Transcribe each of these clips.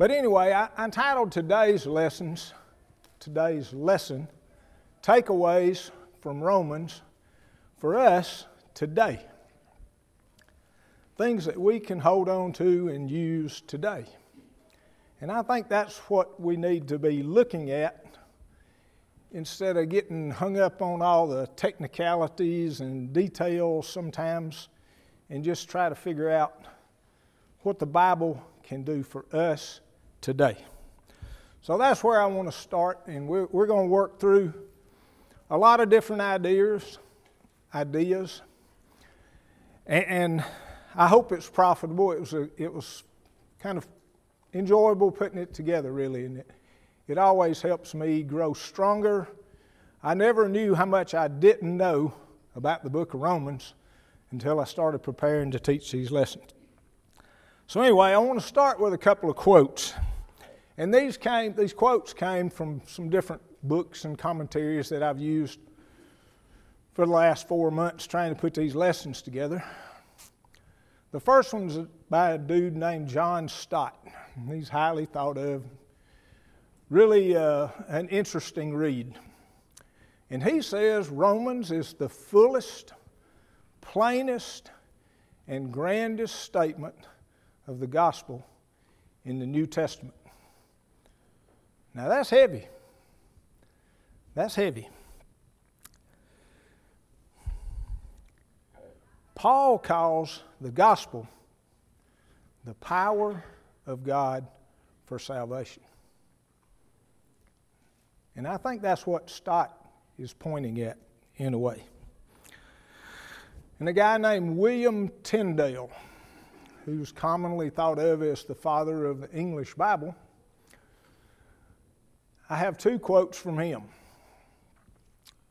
But anyway, I, entitled today's lessons, today's lesson, takeaways from Romans for us today. Things that we can hold on to and use today. And I think that's what we need to be looking at instead of getting hung up on all the technicalities and details sometimes and just try to figure out what the Bible can do for us today. So that's where I want to start, and we're, we're going to work through a lot of different ideas, ideas, and, and I hope it's profitable. It was a, it was kind of enjoyable putting it together, really, and it, it always helps me grow stronger. I never knew how much I didn't know about the book of Romans until I started preparing to teach these lessons. So, anyway, I want to start with a couple of quotes. And these, came, these quotes came from some different books and commentaries that I've used for the last four months trying to put these lessons together. The first one's by a dude named John Stott. He's highly thought of, really uh, an interesting read. And he says Romans is the fullest, plainest, and grandest statement of the gospel in the New Testament. Now that's heavy. That's heavy. Paul calls the gospel the power of God for salvation. And I think that's what Stott is pointing at in a way. And a guy named William Tyndale, who's commonly thought of as the father of the English Bible, I have two quotes from him.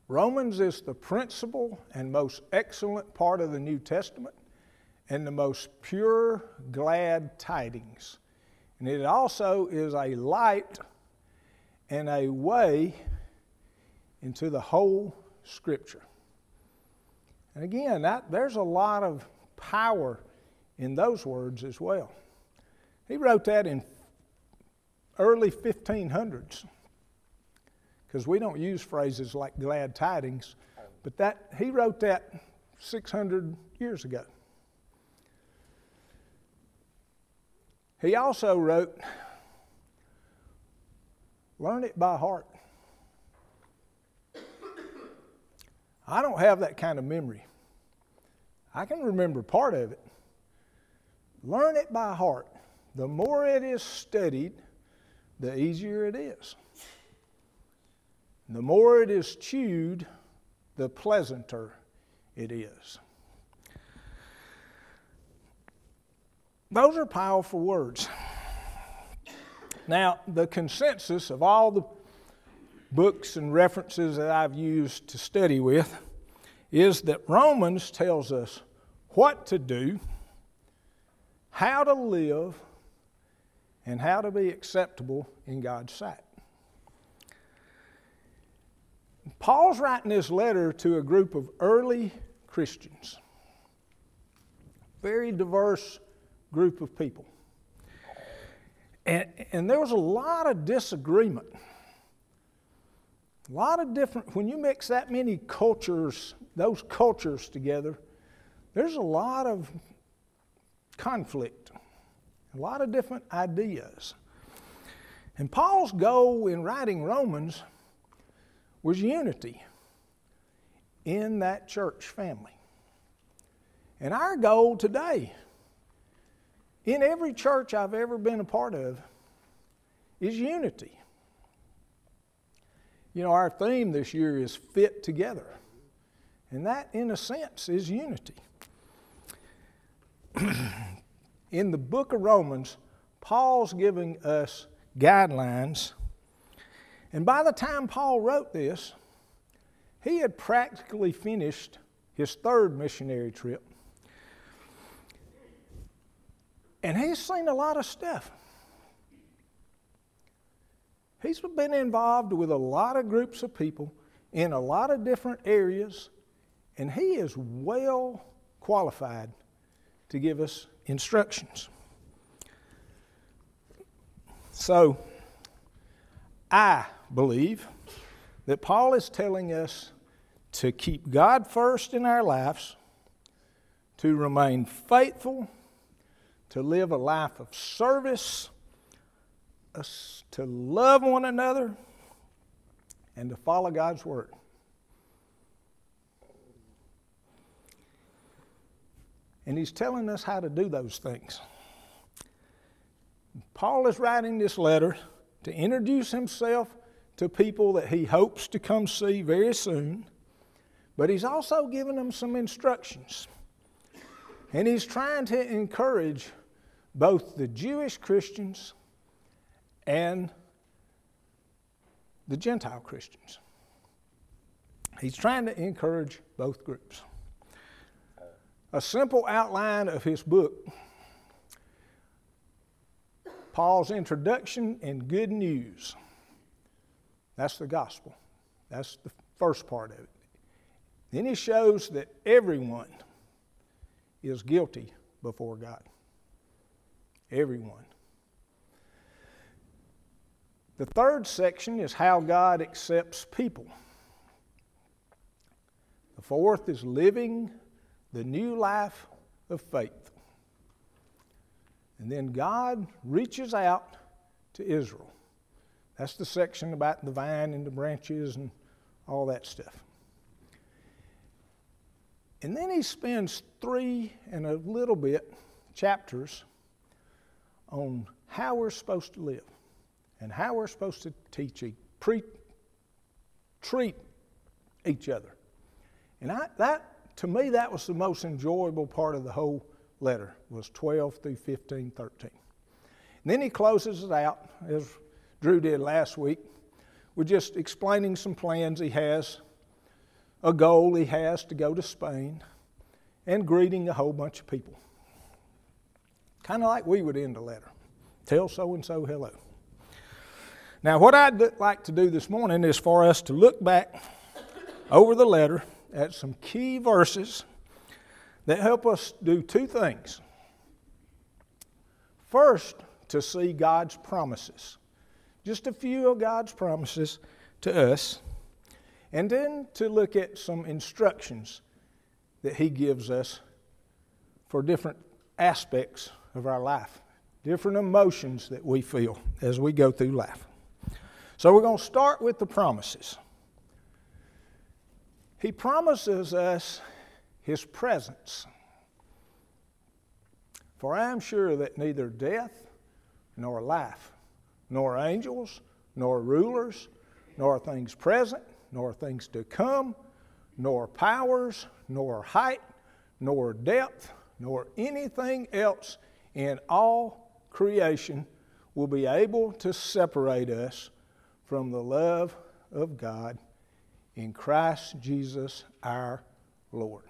Romans is the principal and most excellent part of the New Testament and the most pure, glad tidings. And it also is a light and a way into the whole Scripture. And again, that, there's a lot of power in those words as well. He wrote that in early 1500s because we don't use phrases like glad tidings, but that he wrote that 600 years ago. He also wrote, Learn it by heart. I don't have that kind of memory. I can remember part of it. Learn it by heart. The more it is studied, the easier it is. The more it is chewed, the pleasanter it is. Those are powerful words. Now, the consensus of all the books and references that I've used to study with is that Romans tells us what to do, how to live, and how to be acceptable in God's sight. Paul's writing this letter to a group of early Christians, very diverse group of people. And, and there was a lot of disagreement. A lot of different, when you mix that many cultures, those cultures together, there's a lot of conflict, a lot of different ideas. And Paul's goal in writing Romans was unity in that church family. And our goal today, in every church I've ever been a part of, is unity. You know, our theme this year is fit together. And that, in a sense, is unity. in the book of Romans, Paul's giving us guidelines and by the time Paul wrote this, he had practically finished his third missionary trip. And he's seen a lot of stuff. He's been involved with a lot of groups of people in a lot of different areas, and he is well qualified to give us instructions. So, I believe that Paul is telling us to keep God first in our lives, to remain faithful, to live a life of service, to love one another, and to follow God's Word. And he's telling us how to do those things. Paul is writing this letter to introduce himself to people that he hopes to come see very soon, but he's also giving them some instructions. And he's trying to encourage both the Jewish Christians and the Gentile Christians. He's trying to encourage both groups. A simple outline of his book Paul's introduction and good news. That's the gospel. That's the first part of it. Then he shows that everyone is guilty before God. Everyone. The third section is how God accepts people. The fourth is living the new life of faith. And then God reaches out to Israel. That's the section about the vine and the branches and all that stuff. And then he spends three and a little bit chapters on how we're supposed to live and how we're supposed to teach, pre, treat each other. And I, that, to me, that was the most enjoyable part of the whole letter, was 12 through 15, 13. And then he closes it out, as Drew did last week, with just explaining some plans he has, a goal he has to go to Spain, and greeting a whole bunch of people. Kind of like we would end a letter. Tell so and so hello. Now, what I'd like to do this morning is for us to look back over the letter at some key verses that help us do two things. First, to see God's promises, just a few of God's promises to us, and then to look at some instructions that He gives us for different aspects of our life, different emotions that we feel as we go through life. So we're going to start with the promises. He promises us His presence. For I am sure that neither death, nor life, nor angels, nor rulers, nor things present, nor things to come, nor powers, nor height, nor depth, nor anything else in all creation will be able to separate us from the love of God in Christ Jesus our Lord.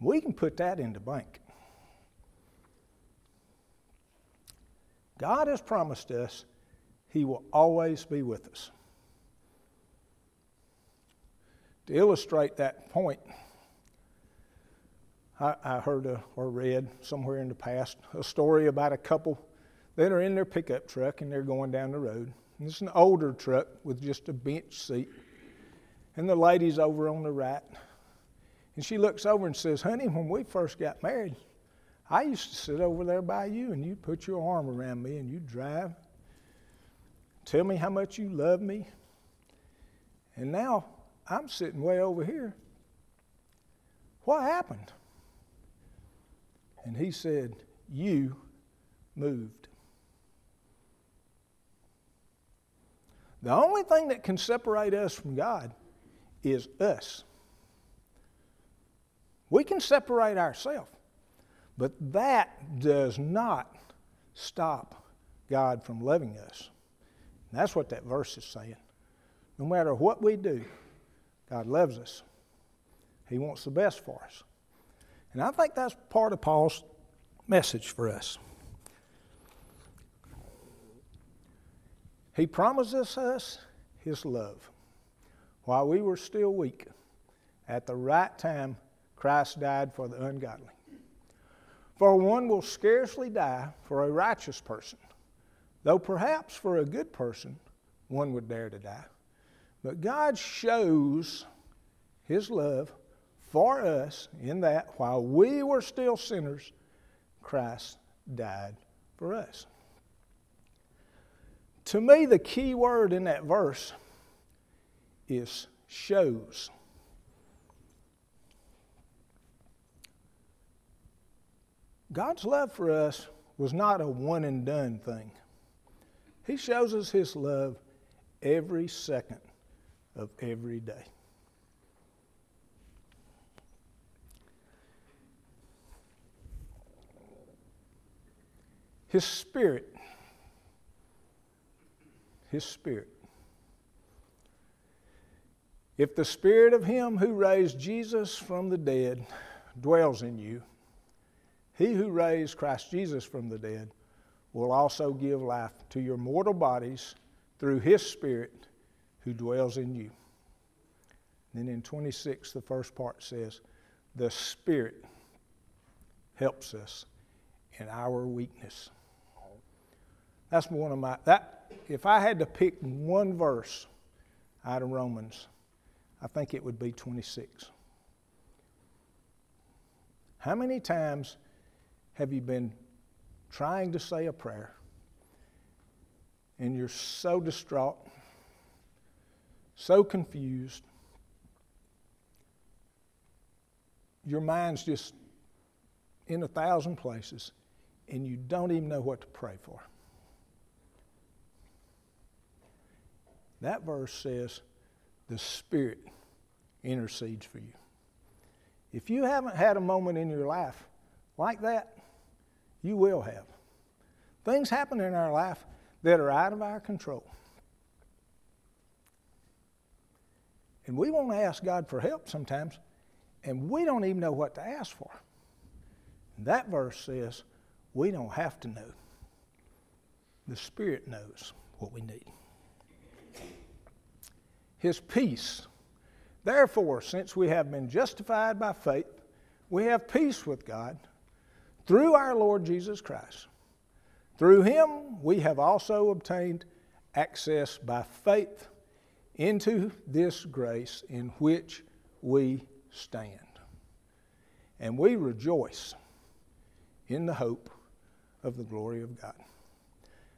We can put that into bank. God has promised us He will always be with us. To illustrate that point, I, I heard a, or read somewhere in the past a story about a couple that are in their pickup truck and they're going down the road. And it's an older truck with just a bench seat. And the lady's over on the right. And she looks over and says, Honey, when we first got married, I used to sit over there by you and you'd put your arm around me and you'd drive. Tell me how much you love me. And now I'm sitting way over here. What happened? And he said, You moved. The only thing that can separate us from God is us. We can separate ourselves, but that does not stop God from loving us. And that's what that verse is saying. No matter what we do, God loves us. He wants the best for us. And I think that's part of Paul's message for us. He promises us His love. While we were still weak, at the right time, Christ died for the ungodly. For one will scarcely die for a righteous person, though perhaps for a good person, one would dare to die. But God shows His love for us in that while we were still sinners, Christ died for us. To me, the key word in that verse is shows. God's love for us was not a one and done thing. He shows us His love every second of every day. His Spirit, His Spirit. If the Spirit of Him who raised Jesus from the dead dwells in you, he who raised Christ Jesus from the dead will also give life to your mortal bodies through his Spirit who dwells in you. Then in 26, the first part says, The Spirit helps us in our weakness. That's one of my, that, if I had to pick one verse out of Romans, I think it would be 26. How many times have you been trying to say a prayer and you're so distraught, so confused, your mind's just in a thousand places, and you don't even know what to pray for? That verse says, the Spirit intercedes for you. If you haven't had a moment in your life like that, you will have. Things happen in our life that are out of our control. And we want to ask God for help sometimes, and we don't even know what to ask for. that verse says we don't have to know. The Spirit knows what we need. His peace. Therefore, since we have been justified by faith, we have peace with God through our Lord Jesus Christ. Through him, we have also obtained access by faith into this grace in which we stand. And we rejoice in the hope of the glory of God.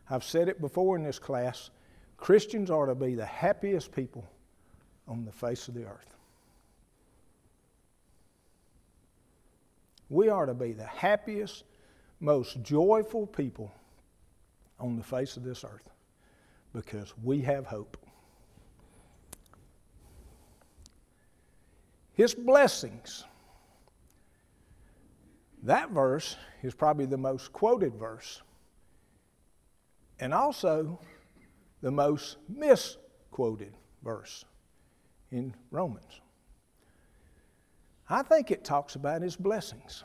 I've said it before in this class Christians are to be the happiest people on the face of the earth. We are to be the happiest, most joyful people on the face of this earth because we have hope. His blessings. That verse is probably the most quoted verse and also the most misquoted verse in Romans. I think it talks about his blessings.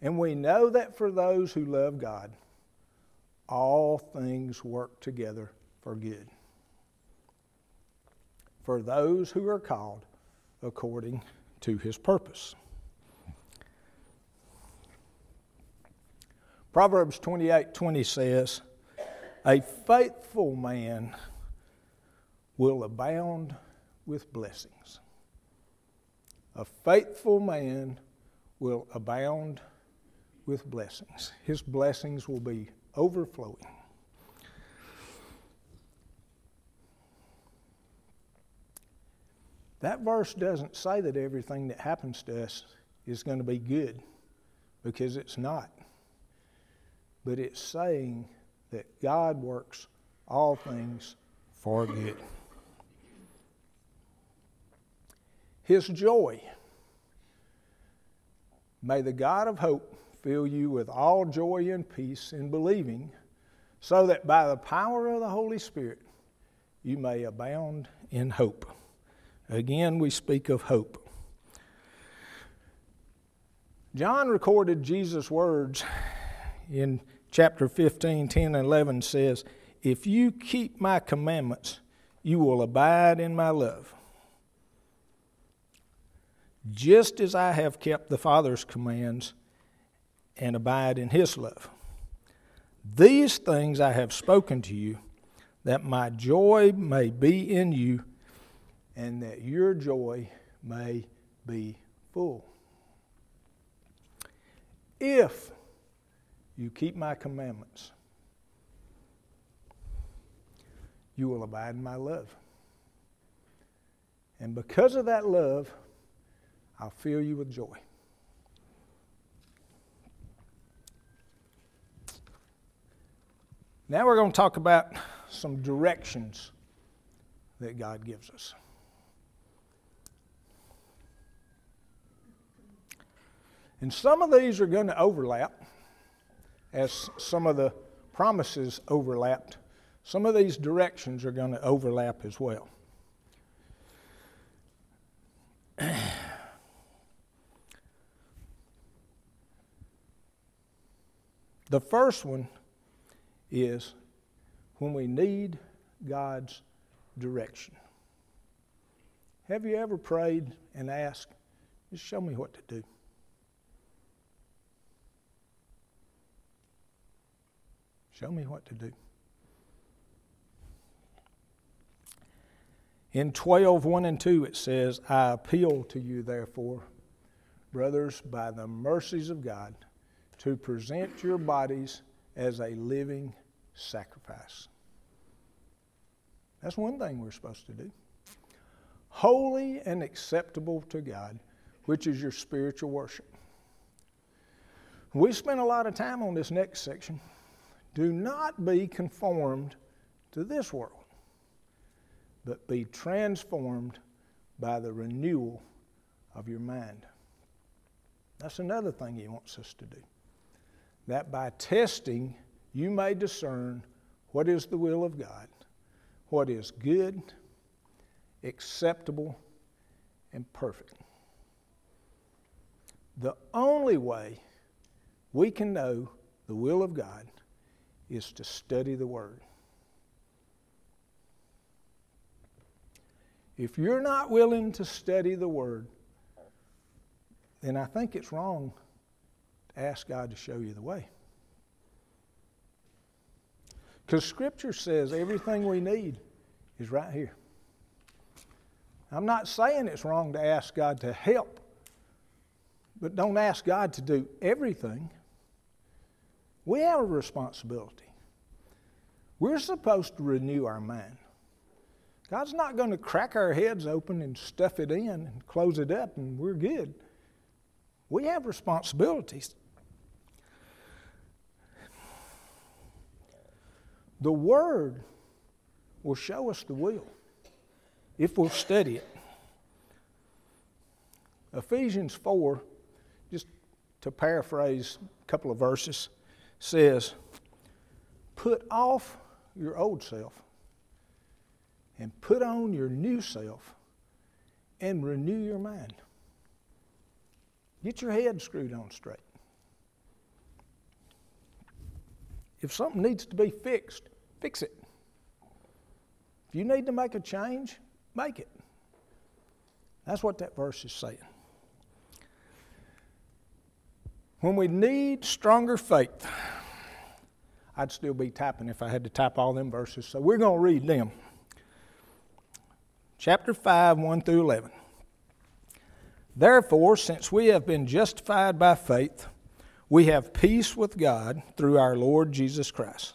And we know that for those who love God, all things work together for good. For those who are called according to his purpose. Proverbs 28 20 says, A faithful man will abound with blessings. A faithful man will abound with blessings. His blessings will be overflowing. That verse doesn't say that everything that happens to us is going to be good, because it's not. But it's saying that God works all things for good. His joy. May the God of hope fill you with all joy and peace in believing, so that by the power of the Holy Spirit you may abound in hope. Again, we speak of hope. John recorded Jesus' words in chapter 15, 10, and 11 says, If you keep my commandments, you will abide in my love just as I have kept the Father's commands and abide in his love. These things I have spoken to you, that my joy may be in you, and that your joy may be full. If you keep my commandments, you will abide in my love. And because of that love, I'll fill you with joy. Now we're going to talk about some directions that God gives us. And some of these are going to overlap, as some of the promises overlapped. Some of these directions are going to overlap as well. The first one is when we need God's direction. Have you ever prayed and asked, just show me what to do? Show me what to do. In 12, 1 and 2, it says, I appeal to you, therefore, brothers, by the mercies of God, to present your bodies as a living sacrifice. That's one thing we're supposed to do. Holy and acceptable to God, which is your spiritual worship. We spent a lot of time on this next section. Do not be conformed to this world, but be transformed by the renewal of your mind. That's another thing he wants us to do that by testing you may discern what is the will of God, what is good, acceptable, and perfect. The only way we can know the will of God is to study the Word. If you're not willing to study the Word, then I think it's wrong ask God to show you the way. Because Scripture says everything we need is right here. I'm not saying it's wrong to ask God to help, but don't ask God to do everything. We have a responsibility. We're supposed to renew our mind. God's not going to crack our heads open and stuff it in and close it up and we're good. We have responsibilities. The Word will show us the will if we'll study it. Ephesians 4, just to paraphrase a couple of verses, says, Put off your old self and put on your new self and renew your mind. Get your head screwed on straight. If something needs to be fixed, fix it. If you need to make a change, make it. That's what that verse is saying. When we need stronger faith, I'd still be typing if I had to type all them verses, so we're going to read them. Chapter 5, 1 through 11. Therefore, since we have been justified by faith, we have peace with God through our Lord Jesus Christ.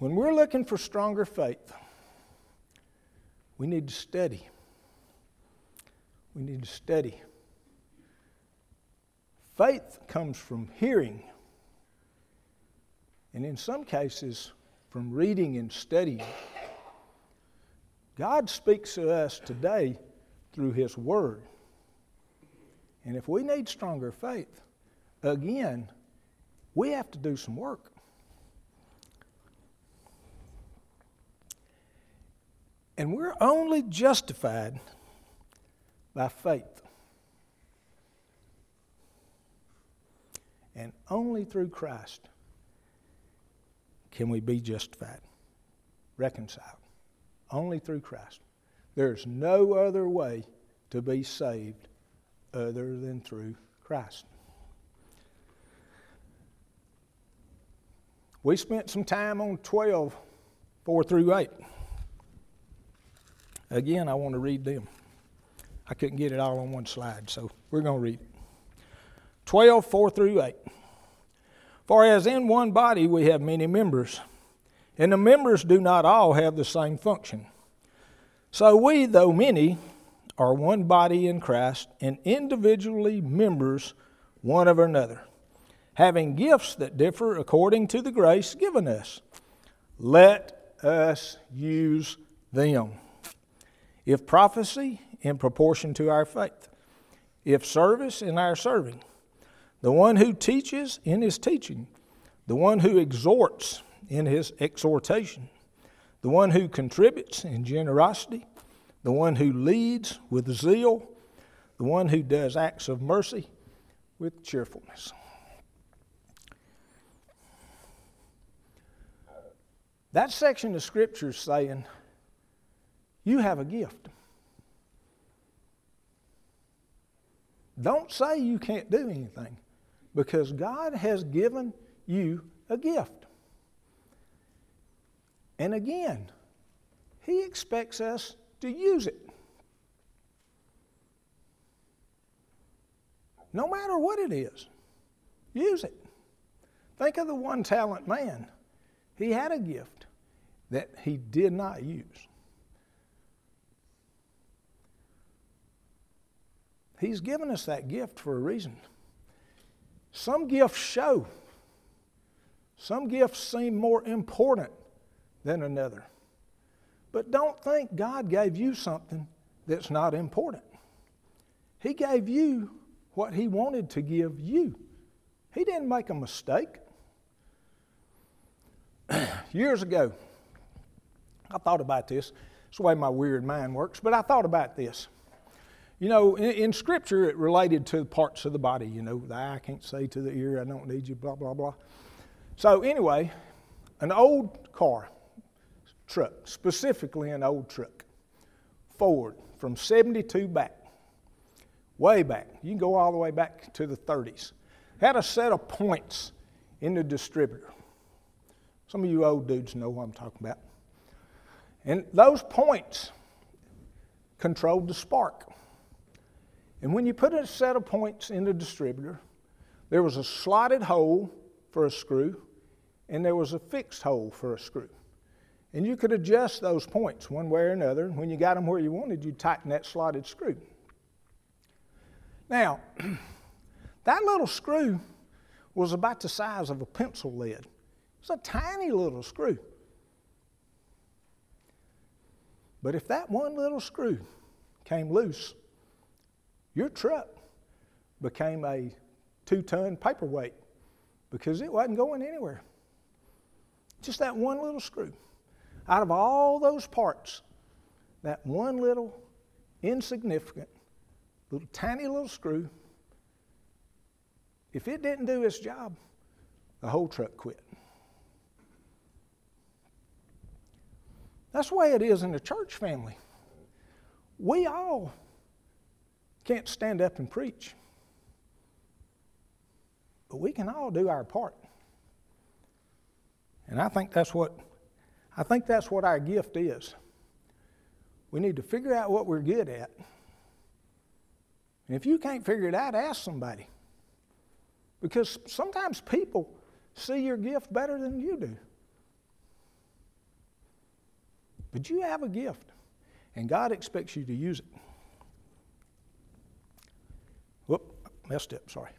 When we're looking for stronger faith, we need to study. We need to study. Faith comes from hearing, and in some cases, from reading and studying. God speaks to us today through His Word. And if we need stronger faith, again, we have to do some work. And we're only justified by faith. And only through Christ can we be justified, reconciled. Only through Christ. There's no other way to be saved other than through Christ. We spent some time on 12, 4 through 8. Again, I want to read them. I couldn't get it all on one slide, so we're going to read it. 12, 4 through 8. For as in one body we have many members, and the members do not all have the same function. So we, though many, are one body in Christ, and individually members one of another, having gifts that differ according to the grace given us. Let us use them. If prophecy, in proportion to our faith. If service, in our serving. The one who teaches, in his teaching. The one who exhorts, in his exhortation. The one who contributes, in generosity. The one who leads, with zeal. The one who does acts of mercy, with cheerfulness. That section of Scripture is saying, you have a gift. Don't say you can't do anything because God has given you a gift. And again, He expects us to use it. No matter what it is, use it. Think of the one talent man. He had a gift that he did not use. He's given us that gift for a reason. Some gifts show, some gifts seem more important than another. But don't think God gave you something that's not important. He gave you what He wanted to give you. He didn't make a mistake. Years ago, I thought about this. It's the way my weird mind works, but I thought about this. You know, in, in, Scripture, it related to parts of the body. You know, the eye can't say to the ear, I don't need you, blah, blah, blah. So, anyway, an old car, truck, specifically an old truck, Ford, from 72 back, way back. You can go all the way back to the 30s. Had a set of points in the distributor. Some of you old dudes know what I'm talking about. And those points controlled the spark. And when you put a set of points in the distributor, there was a slotted hole for a screw, and there was a fixed hole for a screw. And you could adjust those points one way or another. And when you got them where you wanted, you tighten that slotted screw. Now, that little screw was about the size of a pencil lead. It's a tiny little screw. But if that one little screw came loose, your truck became a two ton paperweight because it wasn't going anywhere. Just that one little screw. Out of all those parts, that one little insignificant, little tiny little screw, if it didn't do its job, the whole truck quit. That's the way it is in the church family. We all can't stand up and preach, but we can all do our part. And I think that's what I think that's what our gift is. We need to figure out what we're good at. And if you can't figure it out, ask somebody. Because sometimes people see your gift better than you do. But you have a gift, and God expects you to use it. Messed up, sorry.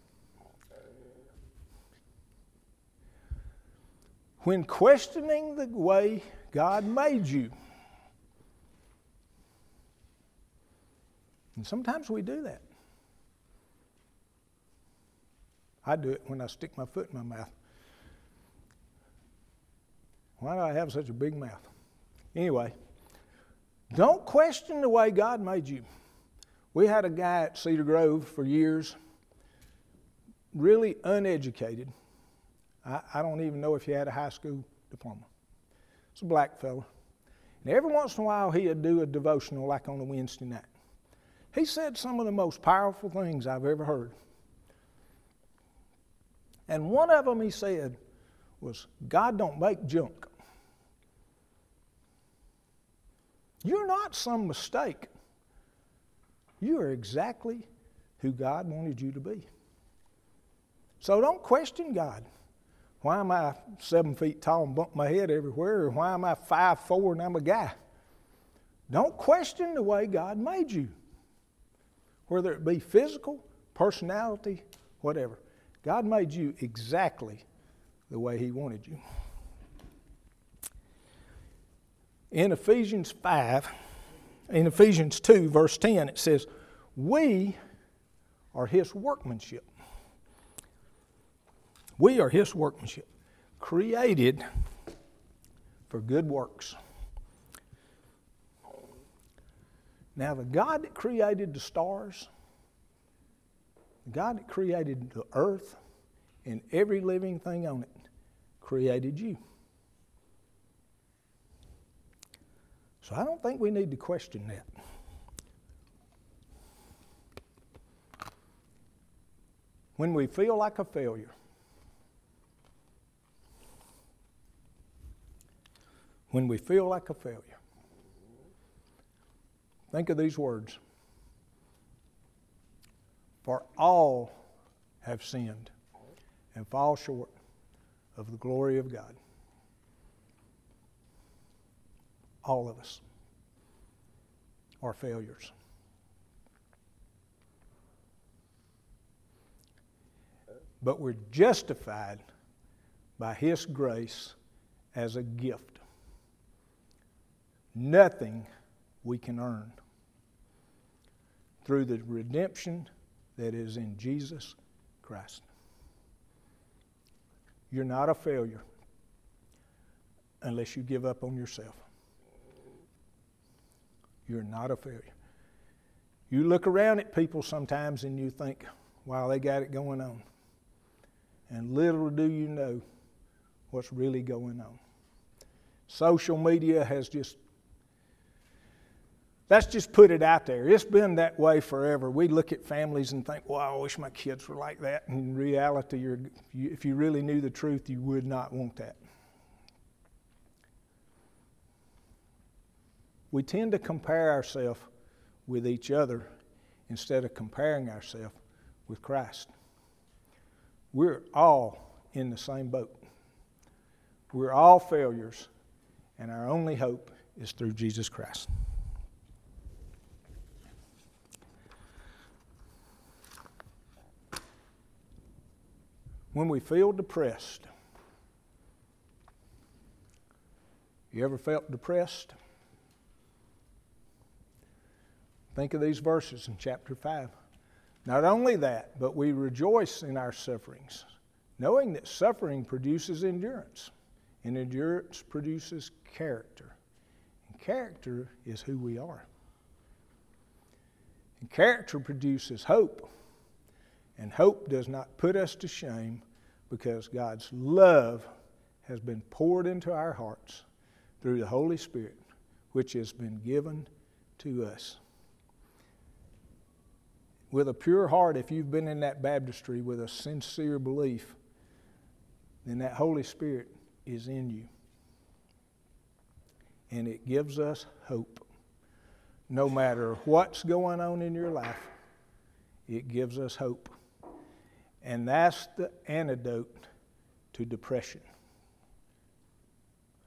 When questioning the way God made you, and sometimes we do that. I do it when I stick my foot in my mouth. Why do I have such a big mouth? Anyway, don't question the way God made you. We had a guy at Cedar Grove for years, really uneducated. I, I don't even know if he had a high school diploma. It's a black fellow. And every once in a while, he'd do a devotional like on a Wednesday night. He said some of the most powerful things I've ever heard. And one of them he said was, God don't make junk. You're not some mistake. You are exactly who God wanted you to be. So don't question God. Why am I seven feet tall and bump my head everywhere? Or why am I five four and I'm a guy? Don't question the way God made you, whether it be physical, personality, whatever. God made you exactly the way He wanted you. In Ephesians 5, in Ephesians 2, verse 10, it says, We are His workmanship. We are His workmanship, created for good works. Now, the God that created the stars, the God that created the earth and every living thing on it, created you. So I don't think we need to question that. When we feel like a failure, when we feel like a failure, think of these words. For all have sinned and fall short of the glory of God. All of us are failures. But we're justified by His grace as a gift. Nothing we can earn. Through the redemption that is in Jesus Christ. You're not a failure unless you give up on yourself. You're not a failure. You look around at people sometimes and you think, wow, they got it going on. And little do you know what's really going on. Social media has just that's just put it out there. It's been that way forever. We look at families and think, well, I wish my kids were like that. In reality, you, if you really knew the truth, you would not want that. We tend to compare ourselves with each other instead of comparing ourselves with Christ. We're all in the same boat. We're all failures, and our only hope is through Jesus Christ. When we feel depressed. You ever felt depressed? Think of these verses in chapter 5. Not only that, but we rejoice in our sufferings, knowing that suffering produces endurance, and endurance produces character. And character is who we are. And character produces hope. And hope does not put us to shame because God's love has been poured into our hearts through the Holy Spirit which has been given to us. With a pure heart, if you've been in that baptistry with a sincere belief, then that Holy Spirit is in you. And it gives us hope. No matter what's going on in your life, it gives us hope. And that's the antidote to depression.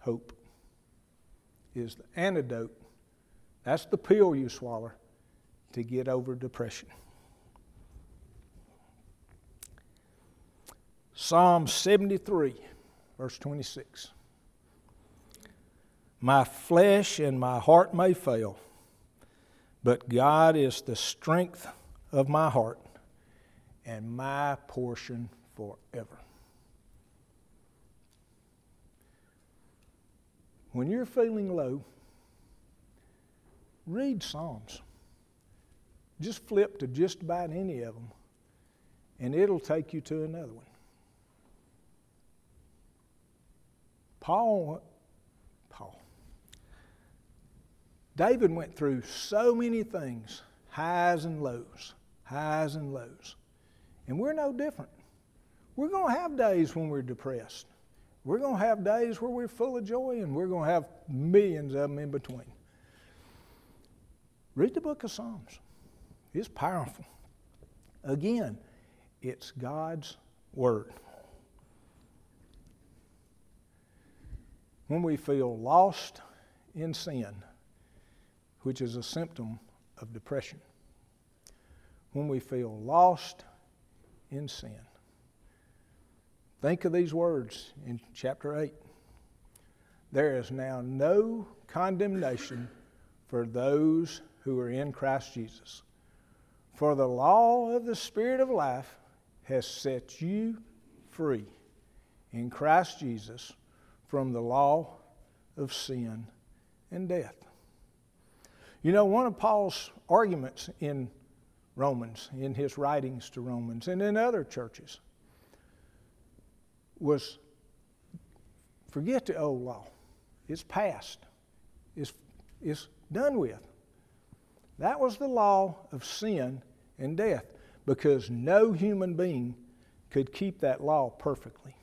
Hope is the antidote. That's the pill you swallow to get over depression. Psalm 73, verse 26. My flesh and my heart may fail, but God is the strength of my heart and my portion forever. When you're feeling low, read Psalms. Just flip to just about any of them, and it'll take you to another one. Paul, Paul, David went through so many things, highs and lows, highs and lows. And we're no different. We're going to have days when we're depressed. We're going to have days where we're full of joy, and we're going to have millions of them in between. Read the book of Psalms, it's powerful. Again, it's God's Word. When we feel lost in sin, which is a symptom of depression, when we feel lost in sin. Think of these words in chapter 8. There is now no condemnation for those who are in Christ Jesus. For the law of the Spirit of life has set you free in Christ Jesus from the law of sin and death. You know, one of Paul's arguments in Romans, in his writings to Romans, and in other churches, was forget the old law. It's past, it's, it's done with. That was the law of sin and death because no human being could keep that law perfectly.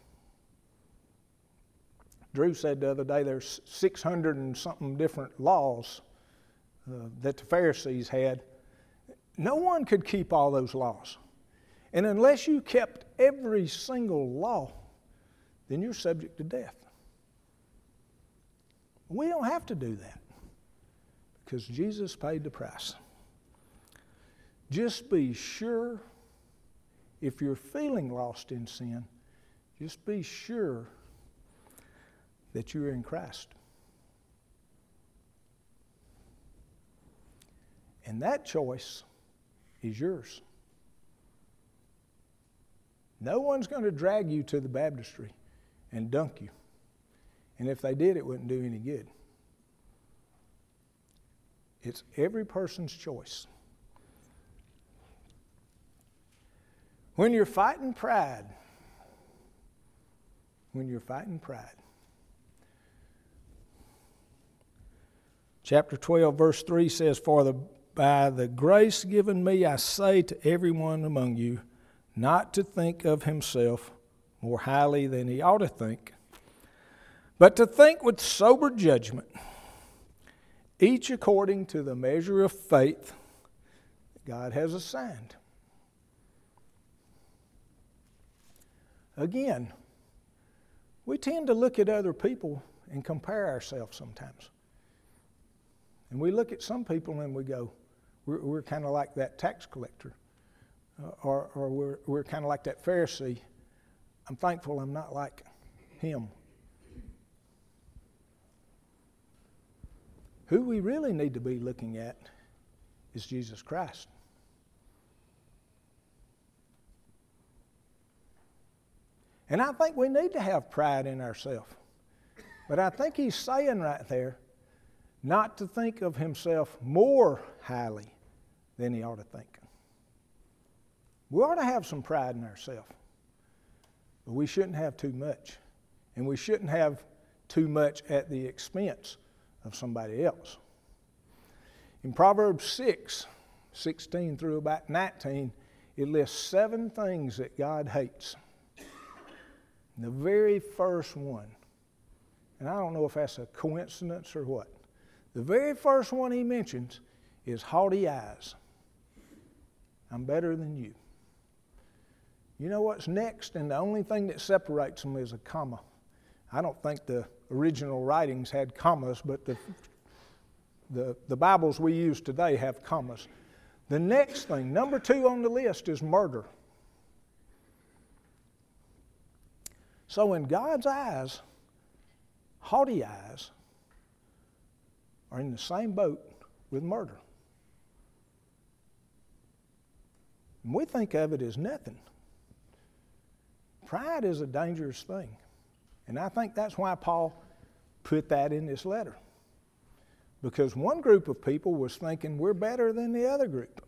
Drew said the other day there's 600 and something different laws uh, that the Pharisees had no one could keep all those laws. And unless you kept every single law, then you're subject to death. We don't have to do that because Jesus paid the price. Just be sure, if you're feeling lost in sin, just be sure that you're in Christ. And that choice is yours. No one's going to drag you to the baptistry and dunk you. And if they did, it wouldn't do any good. It's every person's choice. When you're fighting pride, when you're fighting pride, chapter 12, verse 3 says, For the by the grace given me, I say to everyone among you not to think of himself more highly than he ought to think, but to think with sober judgment, each according to the measure of faith God has assigned. Again, we tend to look at other people and compare ourselves sometimes. And we look at some people and we go, we're, we're kind of like that tax collector, uh, or, or we're, we're kind of like that Pharisee. I'm thankful I'm not like him. Who we really need to be looking at is Jesus Christ. And I think we need to have pride in ourselves. But I think he's saying right there not to think of himself more highly than he ought to think. We ought to have some pride in ourselves, but we shouldn't have too much. And we shouldn't have too much at the expense of somebody else. In Proverbs 6, 16 through about 19, it lists seven things that God hates. The very first one, and I don't know if that's a coincidence or what, the very first one he mentions is haughty eyes. I'm better than you. You know what's next? And the only thing that separates them is a comma. I don't think the original writings had commas, but the, the, the Bibles we use today have commas. The next thing, number two on the list, is murder. So, in God's eyes, haughty eyes are in the same boat with murder. And we think of it as nothing. Pride is a dangerous thing. And I think that's why Paul put that in this letter. Because one group of people was thinking we're better than the other group.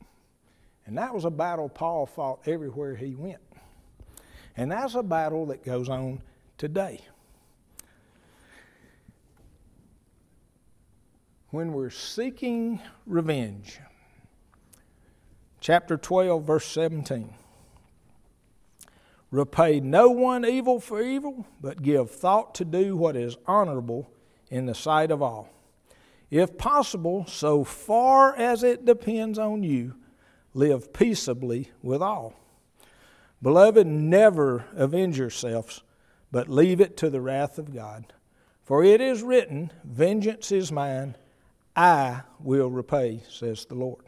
And that was a battle Paul fought everywhere he went. And that's a battle that goes on today. When we're seeking revenge, chapter 12, verse 17. Repay no one evil for evil, but give thought to do what is honorable in the sight of all. If possible, so far as it depends on you, live peaceably with all. Beloved, never avenge yourselves, but leave it to the wrath of God. For it is written, Vengeance is mine, I will repay, says the Lord.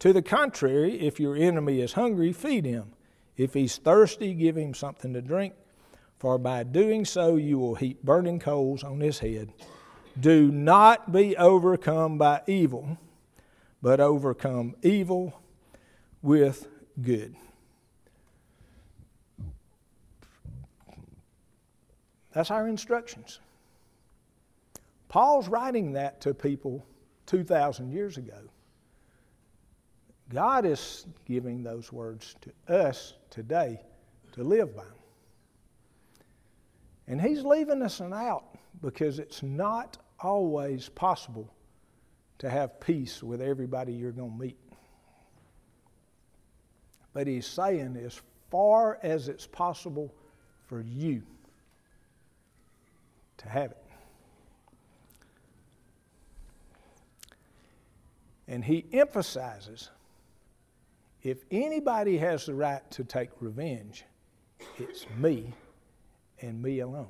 To the contrary, if your enemy is hungry, feed him. If he's thirsty, give him something to drink, for by doing so you will heap burning coals on his head. Do not be overcome by evil, but overcome evil with good. That's our instructions. Paul's writing that to people 2,000 years ago. God is giving those words to us today to live by. And He's leaving us an out because it's not always possible to have peace with everybody you're going to meet. But He's saying, as far as it's possible for you to have it. And He emphasizes if anybody has the right to take revenge, it's me and me alone.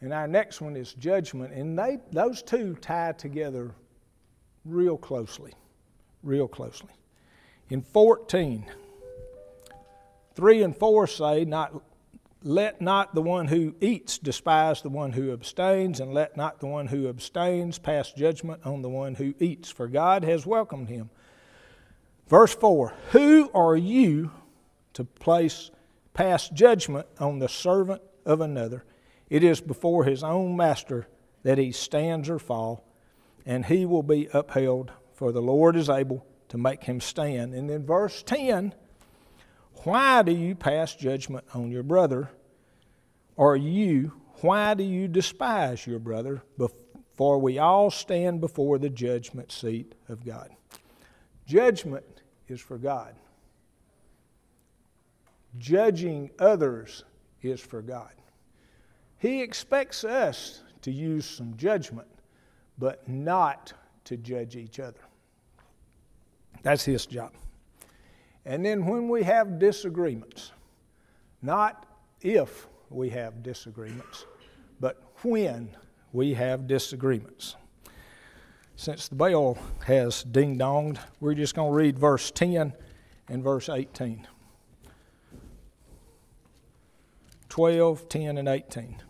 And our next one is judgment, and they, those two tie together real closely. Real closely. In 14, 3 and 4 say, Not let not the one who eats despise the one who abstains, and let not the one who abstains pass judgment on the one who eats, for God has welcomed him. Verse 4 Who are you to place pass judgment on the servant of another? It is before his own master that he stands or fall, and he will be upheld, for the Lord is able to make him stand. And in verse 10, why do you pass judgment on your brother? Or you, why do you despise your brother? For we all stand before the judgment seat of God. Judgment is for God. Judging others is for God. He expects us to use some judgment, but not to judge each other. That's His job. And then when we have disagreements, not if we have disagreements, but when we have disagreements. Since the bell has ding donged, we're just going to read verse 10 and verse 18. 12, 10, and 18.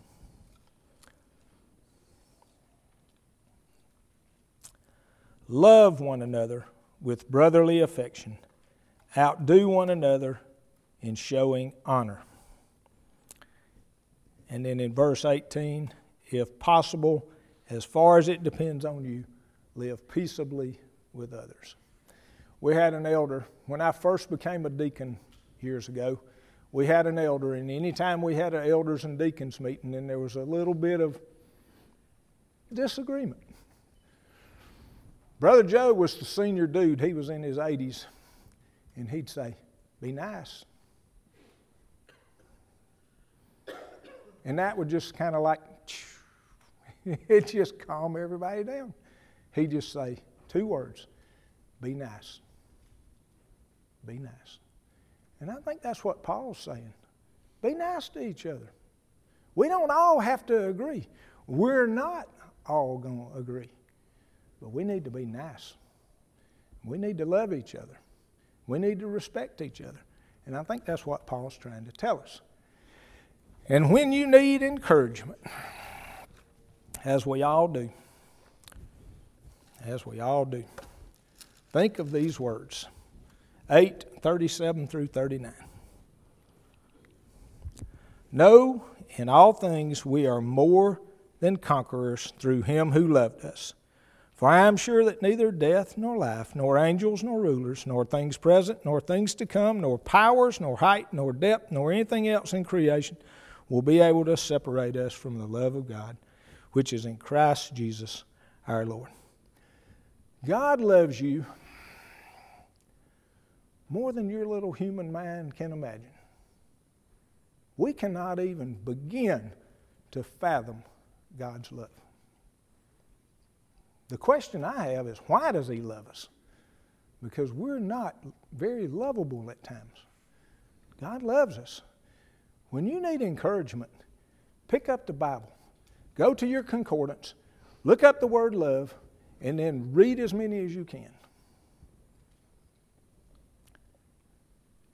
Love one another with brotherly affection outdo one another in showing honor. And then in verse 18, if possible, as far as it depends on you, live peaceably with others. We had an elder, when I first became a deacon years ago, we had an elder, and anytime we had an elders and deacons meeting, then there was a little bit of disagreement. Brother Joe was the senior dude. He was in his 80s. And he'd say, Be nice. And that would just kind of like, it just calm everybody down. He'd just say two words Be nice. Be nice. And I think that's what Paul's saying. Be nice to each other. We don't all have to agree. We're not all going to agree. But we need to be nice. We need to love each other. We need to respect each other. And I think that's what Paul's trying to tell us. And when you need encouragement, as we all do, as we all do, think of these words 8 37 through 39. No, in all things we are more than conquerors through him who loved us. For I am sure that neither death nor life, nor angels nor rulers, nor things present, nor things to come, nor powers, nor height, nor depth, nor anything else in creation will be able to separate us from the love of God, which is in Christ Jesus our Lord. God loves you more than your little human mind can imagine. We cannot even begin to fathom God's love. The question I have is why does He love us? Because we're not very lovable at times. God loves us. When you need encouragement, pick up the Bible, go to your concordance, look up the word love, and then read as many as you can.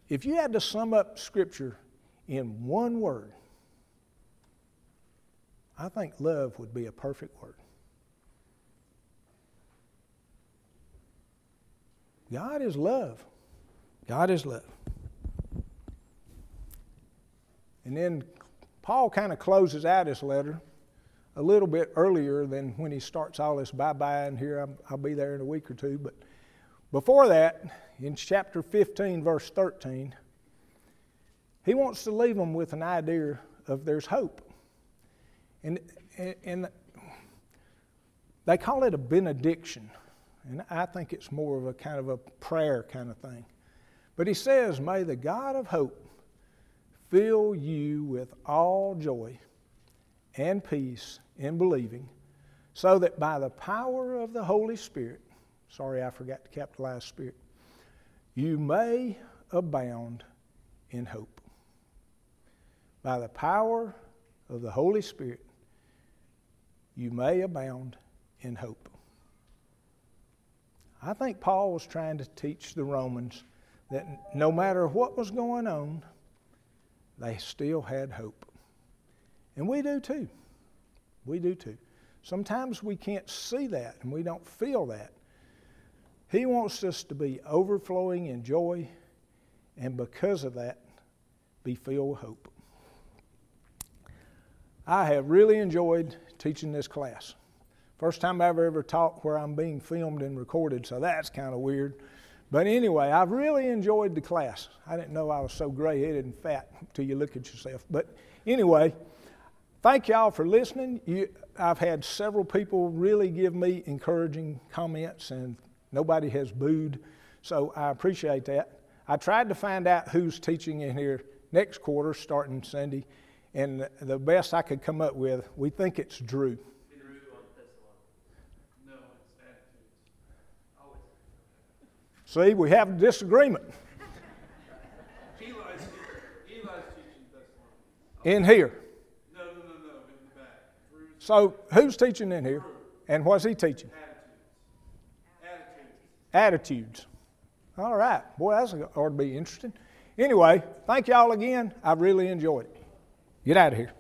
If you had to sum up Scripture in one word, I think love would be a perfect word. God is love. God is love. And then Paul kind of closes out his letter a little bit earlier than when he starts all this bye bye, and here i will be there in a week or two. But before that, in chapter 15, verse 13, he wants to leave them with an idea of there's hope. And, and they call it a benediction. And I think it's more of a kind of a prayer kind of thing. But he says, May the God of hope fill you with all joy and peace in believing, so that by the power of the Holy Spirit, sorry, I forgot to capitalize Spirit, you may abound in hope. By the power of the Holy Spirit, you may abound in hope. I think Paul was trying to teach the Romans that no matter what was going on, they still had hope. And we do too. We do too. Sometimes we can't see that and we don't feel that. He wants us to be overflowing in joy and because of that, be filled with hope. I have really enjoyed teaching this class. First time I've ever taught where I'm being filmed and recorded, so that's kind of weird. But anyway, I've really enjoyed the class. I didn't know I was so gray headed and fat until you look at yourself. But anyway, thank y'all for listening. You, I've had several people really give me encouraging comments, and nobody has booed. So I appreciate that. I tried to find out who's teaching in here next quarter, starting Sunday, and the best I could come up with, we think it's Drew. See, we have a disagreement. Eli's, Eli's in here. No, no, no, no, in the back. So, who's teaching in here? And what's he teaching? Attitudes. Attitudes. All right. Boy, that's ought to be interesting. Anyway, thank y'all again. I've really enjoyed it. Get out of here.